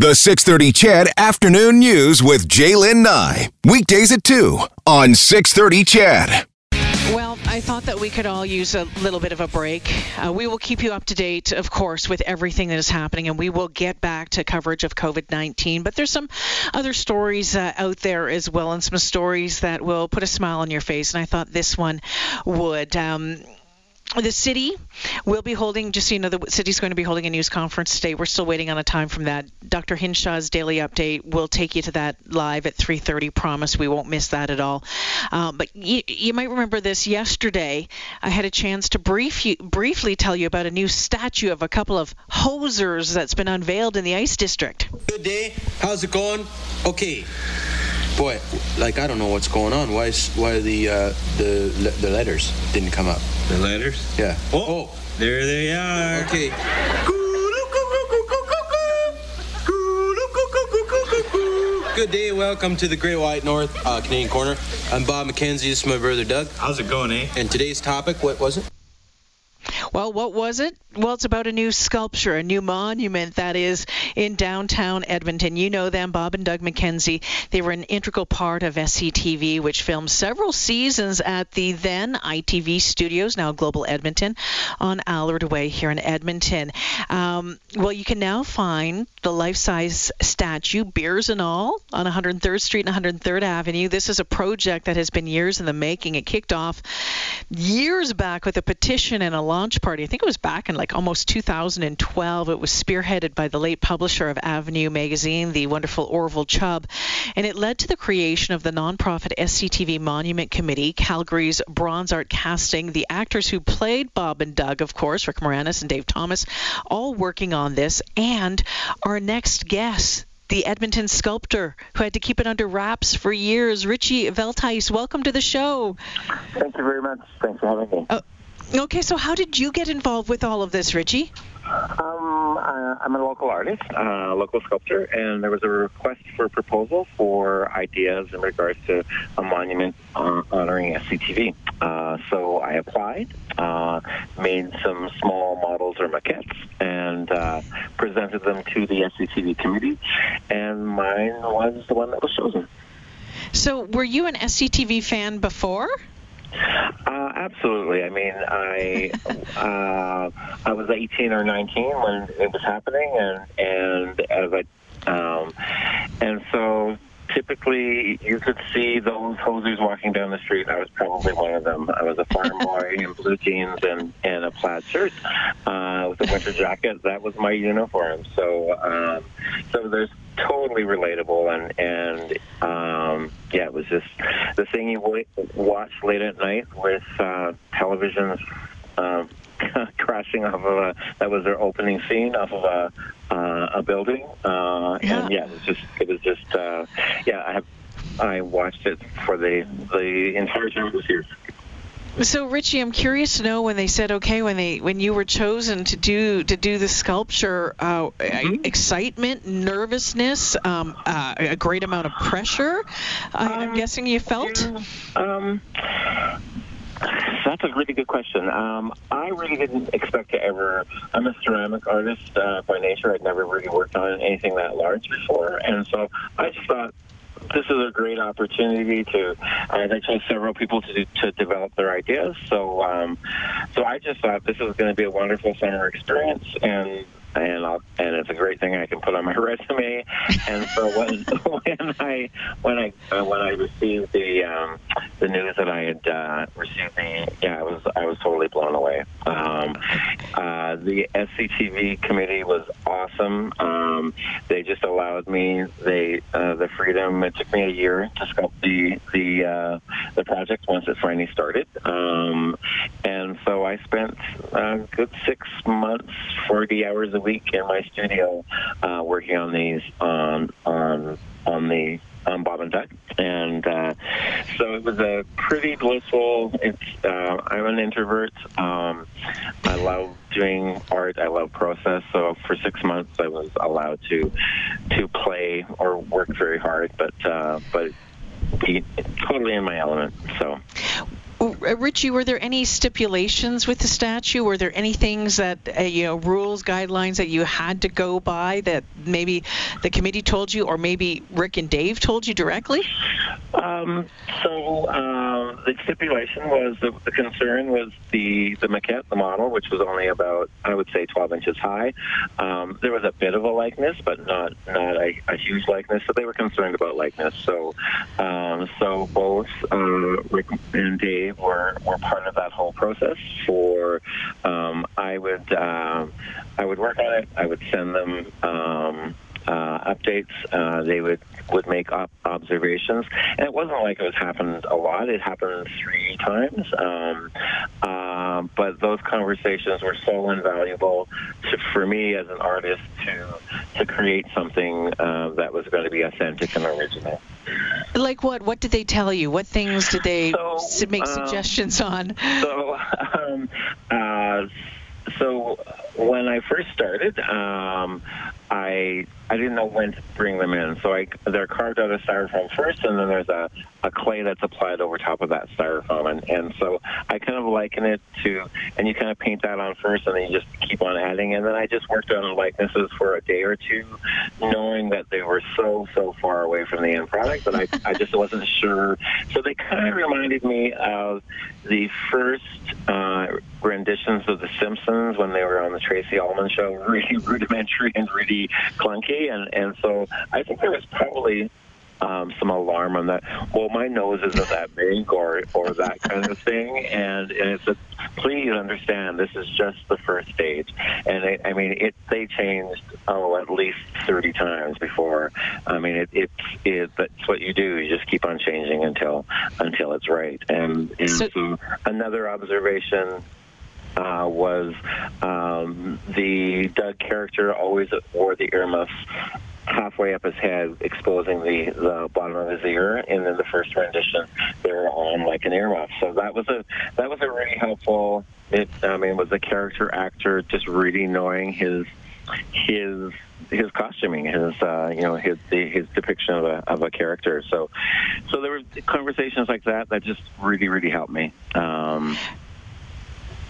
The 630 CHED Afternoon News with Jaylen Nye. Weekdays at 2 on 630 CHED. Well, I thought that we could all use a little bit of a break. Uh, we will keep you up to date, of course, with everything that is happening, and we will get back to coverage of COVID 19. But there's some other stories uh, out there as well, and some stories that will put a smile on your face, and I thought this one would. Um, the city will be holding, just so you know, the city's going to be holding a news conference today. We're still waiting on a time from that. Dr. Hinshaw's daily update will take you to that live at 3:30. Promise we won't miss that at all. Um, but you, you, might remember this yesterday. I had a chance to brief you, briefly tell you about a new statue of a couple of hosers that's been unveiled in the Ice District. Good day. How's it going? Okay boy, like I don't know what's going on. Why is, why the uh, the the letters didn't come up? The letters? Yeah. Oh, oh. there they are. Okay. Good day, welcome to the Great White North uh, Canadian Corner. I'm Bob McKenzie. This is my brother Doug. How's it going, eh? And today's topic, what was it? Well, what was it? Well, it's about a new sculpture, a new monument that is in downtown Edmonton. You know them, Bob and Doug McKenzie. They were an integral part of SCTV, which filmed several seasons at the then ITV studios, now Global Edmonton, on Allard Way here in Edmonton. Um, well, you can now find the life-size statue, beers and all, on 103rd Street and 103rd Avenue. This is a project that has been years in the making. It kicked off years back with a petition and a launch party. I think it was back in like almost 2012. It was spearheaded by the late publisher of Avenue magazine, the wonderful Orville Chubb, and it led to the creation of the nonprofit SCTV Monument Committee, Calgary's Bronze Art Casting, the actors who played Bob and Doug, of course, Rick Moranis and Dave Thomas, all working on this, and our next guest, the Edmonton sculptor who had to keep it under wraps for years. Richie Veldhuis, welcome to the show. Thank you very much. Thanks for having me. Uh, Okay, so how did you get involved with all of this, Richie? Um, uh, I'm a local artist, a uh, local sculptor, and there was a request for a proposal for ideas in regards to a monument uh, honoring SCTV. Uh, so I applied, uh, made some small models or maquettes, and uh, presented them to the SCTV committee, and mine was the one that was chosen. So, were you an SCTV fan before? Uh, absolutely. I mean, I uh, I was 18 or 19 when it was happening, and and as I um, and so typically you could see those hosers walking down the street. I was probably one of them. I was a farm boy in blue jeans and, and a plaid shirt uh, with a winter jacket. That was my uniform. So um, so there's totally relatable and and um, yeah, it was just the thing you watch late at night with uh, televisions. Um, crashing off of a that was their opening scene off of a uh, a building uh, yeah. and yeah it was just it was just uh, yeah I have I watched it for the the entire time it was here so Richie, I'm curious to know when they said okay, when they when you were chosen to do to do the sculpture, uh, mm-hmm. excitement, nervousness, um, uh, a great amount of pressure. I, am um, guessing you felt. Um, that's a really good question. Um, I really didn't expect to ever. I'm a ceramic artist uh, by nature. I'd never really worked on anything that large before, and so I just thought this is a great opportunity to. Uh, they chose several people to to develop their ideas. So, um, so I just thought this is going to be a wonderful summer experience, and and I'll, and it's a great thing I can put on my resume. And so when when I when I uh, when I received the um, the news that I had uh, received the yeah I was I was totally blown away. Um, uh, the SCTV committee was awesome. Um, they just allowed me they uh, the freedom. It took me a year to sculpt the the uh, the project once it finally started. Um, and so I spent a good six months, forty hours a week in my studio uh, working on these on on on the on Bob and Doug, and uh, so it was a pretty blissful. It's uh, I'm an introvert. Um, I love doing art. I love process. So for six months, I was allowed to to play or work very hard, but uh, but totally in my element. So Richie, were there any stipulations with the statue? Were there any things that uh, you know, rules, guidelines that you had to go by that maybe the committee told you, or maybe Rick and Dave told you directly? Um, so uh, the stipulation was the, the concern was the the maquette, the model, which was only about I would say 12 inches high. Um, there was a bit of a likeness, but not not a, a huge likeness. So they were concerned about likeness. So um, so both uh, Rick and Dave were, were part of that whole process. For um, I would um, I would work on it. I would send them. Um, uh, updates. Uh, they would would make op- observations, and it wasn't like it was happened a lot. It happened three times, um, uh, but those conversations were so invaluable to, for me as an artist to to create something uh, that was going to be authentic and original. Like what? What did they tell you? What things did they So, make um, suggestions on? So, um, uh, so when I first started, um, I I didn't know when to bring them in. So I they're carved out of styrofoam first, and then there's a, a clay that's applied over top of that styrofoam, and and so I kind of liken it to, and you kind of paint that on first, and then you just keep on adding, and then I just worked on likenesses for a day or two, knowing that they were so so far away from the end product that I I just wasn't sure. So they kind of reminded me of the first uh, renditions of The Simpsons when they were on the Tracey Ullman show, really rudimentary and really clunky, and and so I think there was probably um, some alarm on that. Well, my nose isn't that big, or or that kind of thing, and and it's a please understand this is just the first stage, and it, I mean it. They changed oh at least thirty times before. I mean it it's it. That's what you do. You just keep on changing until until it's right. And, and So- so another observation uh, was um, the Doug character always wore the earmuffs halfway up his head, exposing the, the bottom of his ear. And in the first rendition, they were on like an earmuff. So that was a that was a really helpful. It I mean, was a character actor just really knowing his his his costuming, his uh, you know his his depiction of a of a character. So so there were conversations like that that just really really helped me. Um,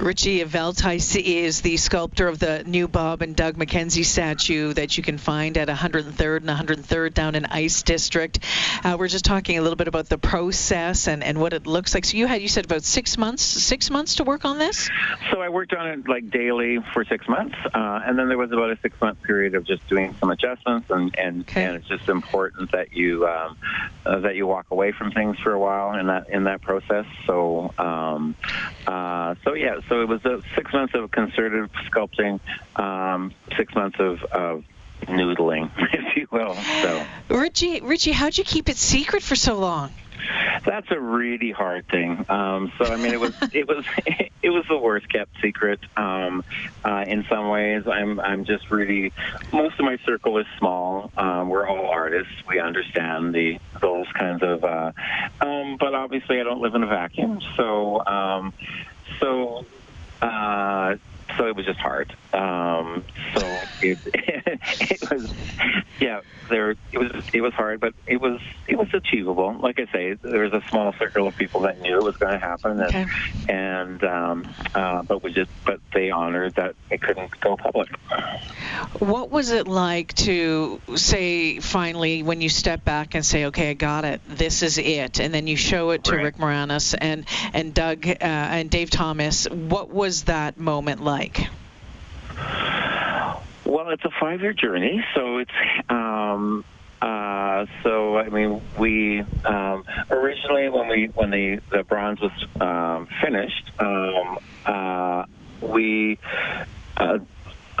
Richie Veldhuis is the sculptor of the new Bob and Doug McKenzie statue that you can find at 103rd and 103rd down in Ice District. Uh, we're just talking a little bit about the process and, and what it looks like. So you had you said about six months six months to work on this. So I worked on it like daily for six months, uh, and then there was about a six month period of just doing some adjustments, and and, Okay. and it's just important that you um, uh, that you walk away from things for a while in that in that process. So um, uh, so yeah, so it was uh, six months of concerted sculpting, um, six months of, of noodling, if you will. So. Richie Richie, how'd you keep it secret for so long? That's a really hard thing. Um, so I mean, it was it was it was the worst kept secret. Um, uh, in some ways, I'm I'm just really most of my circle is small. Um, we're all artists. We understand the those kinds of. Uh, um, but obviously, I don't live in a vacuum. So um, so. It was just hard. Um, so it, it was, yeah, there. It was it was hard, but it was it was achievable. Like I say, there was a small circle of people that knew it was going to happen, and Okay. and um, uh, but we just but they honored that it couldn't go public. What was it like to say finally when you step back and say, "Okay, I got it. This is it," and then you show it to Right. Rick Moranis and and Doug uh, and Dave Thomas? What was that moment like? Well, it's a five-year journey, so it's um, uh, so I mean we um, originally when we when the the bronze was um, finished, um, uh, we. Uh,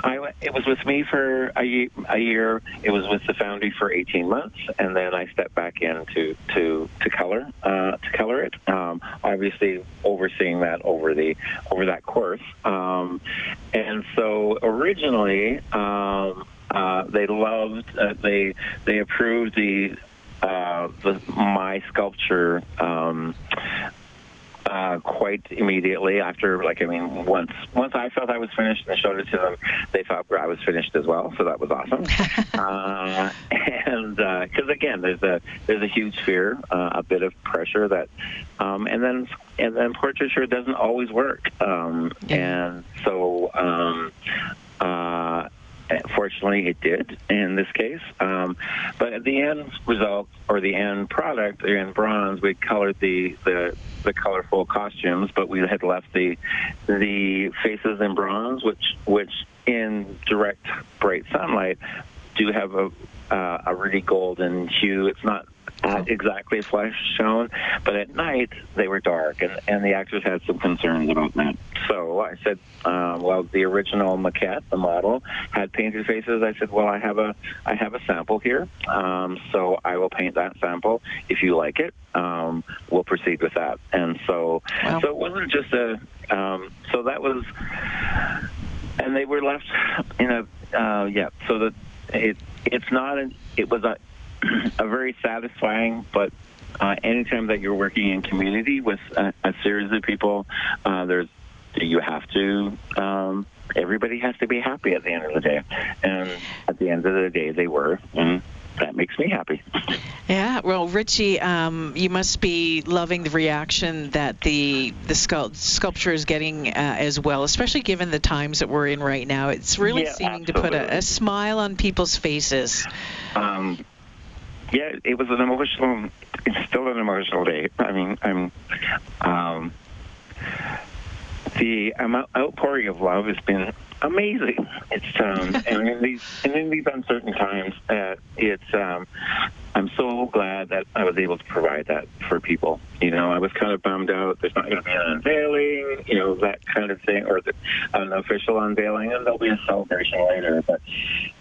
I, it was with me for a, a year. It was with the foundry for 18 months, and then I stepped back in to to to color uh, to color it. Um, obviously, overseeing that over the over that course. Um, and so originally, um, uh, they loved uh, they they approved the uh, the my sculpture. Um, uh, quite immediately after, like, I mean, once once I felt I was finished and I showed it to them, they thought I was finished as well, so that was awesome. uh, and because again, there's a there's a huge fear, uh, a bit of pressure that, um, and then and then portraiture doesn't always work, um, and so. Um, uh, Fortunately, it did in this case. Um, but at the end result, or the end product, in bronze, we colored the, the the colorful costumes, but we had left the the faces in bronze, which which in direct bright sunlight do have a uh, a really golden hue. It's not uh, exactly flesh shown, but at night they were dark, and, and the actors had some concerns about that. So I said, uh, well, the original maquette, the model, had painted faces. I said, well, I have a I have a sample here, um, so I will paint that sample. If you like it, um, we'll proceed with that. And so, wow. so it wasn't just a. Um, so that was, and they were left in a uh, yeah. So that it it's not an, it was a a very satisfying but uh, anytime that you're working in community with a, a series of people uh, there's you have to um, everybody has to be happy at the end of the day and at the end of the day they were and that makes me happy. Yeah, well, Richie, um, you must be loving the reaction that the the sculpt- sculpture is getting uh, as well, especially given the times that we're in right now. It's really yeah, seeming absolutely. to put a, a, smile on people's faces. Um, yeah, it was an emotional. It's still an emotional day. I mean, I'm. Um, the outpouring of love has been amazing. It's um, and in these and in these uncertain times, uh, it's um, I'm so glad that I was able to provide that for people. You know, I was kind of bummed out. There's not going to be an unveiling, you know, that kind of thing, or the, an official unveiling, and there'll be a celebration later. But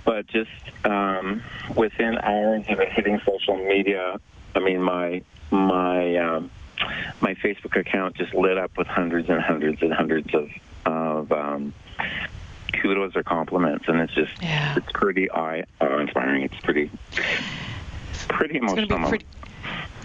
but just um, within hours of it hitting social media, I mean, my my um, my Facebook account just lit up with hundreds and hundreds and hundreds of of um, kudos or compliments, and it's just yeah. it's pretty eye inspiring. It's pretty pretty emotional. It's pretty,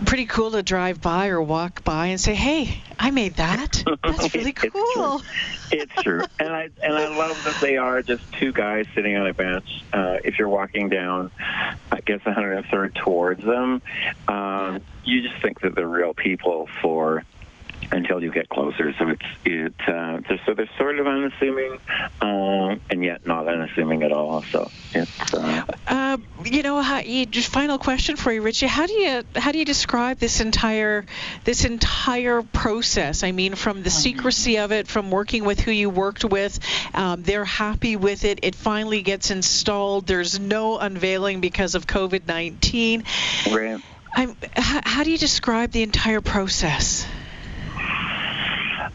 pretty cool to drive by or walk by and say, "Hey, I made that. That's really cool." It's, true. and I and I love that they are just two guys sitting on a bench. Uh, if you're walking down, I guess 103rd towards them, um, you just think that they're real people for until you get closer. So it's it uh, so they're sort of unassuming, uh, and yet not unassuming at all. So it's. Uh, uh, you know, how, you, just final question for you, Richie. How do you how do you describe this entire this entire process? I mean, from the secrecy of it, from working with who you worked with, um, they're happy with it. It finally gets installed. There's no unveiling because of COVID nineteen. Right. I'm, how, how do you describe the entire process?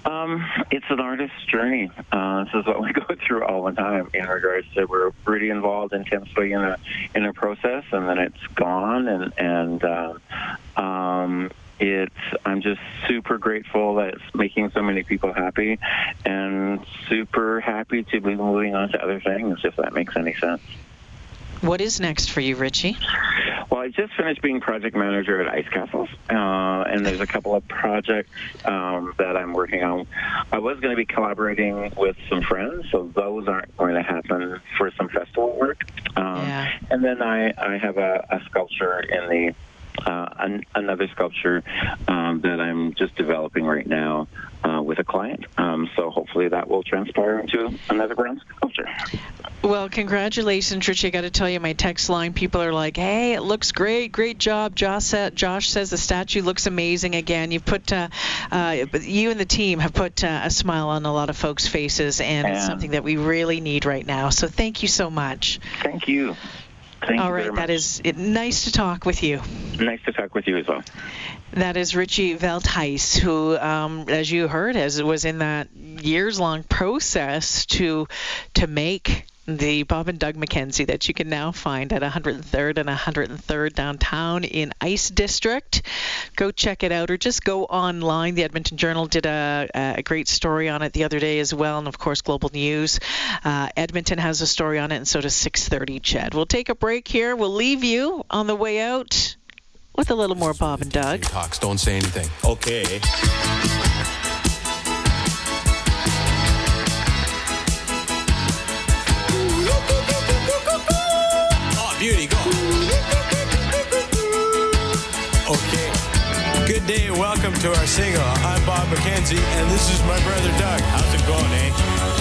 Um, it's an artist's journey. Uh, this is what we go through all the time in regards to we're really involved intensely in a in a process, and then it's gone, and and uh, um, it's I'm just super grateful that it's making so many people happy, and super happy to be moving on to other things, if that makes any sense. What is next for you, Richie? Well, I just finished being project manager at Ice Castles, uh, and there's a couple of projects um, that I'm working on. I was going to be collaborating with some friends, so those aren't going to happen for some festival work. Um, yeah. And then I, I have a, a sculpture in the uh, an, another sculpture um, that I'm just developing right now uh, with a client. Um, so hopefully that will transpire into another bronze sculpture. Well, congratulations, Richie. I got to tell you, my text line people are like, "Hey, it looks great, great job." Josh, said, Josh says the statue looks amazing. Again, you've put uh, uh, you and the team have put uh, a smile on a lot of folks' faces, and it's something that we really need right now. So thank you so much. Thank you. Thank All right, that is it, nice to talk with you. Nice to talk with you as well. That is Richie Veldhuis, who, um, as you heard, as was in that years-long process to to make the Bob and Doug McKenzie that you can now find at 103rd and 103rd downtown in Ice District. Go check it out or just go online. The Edmonton Journal did a, a great story on it the other day as well, and of course, Global News. Uh, Edmonton has a story on it, and so does 630 CHED, We'll take a break here. We'll leave you on the way out with a little more Bob and Doug. Talks, don't say anything. Okay. beauty. Go. Okay. Good day. Welcome to our single. I'm Bob McKenzie, and this is my brother Doug. How's it going, eh?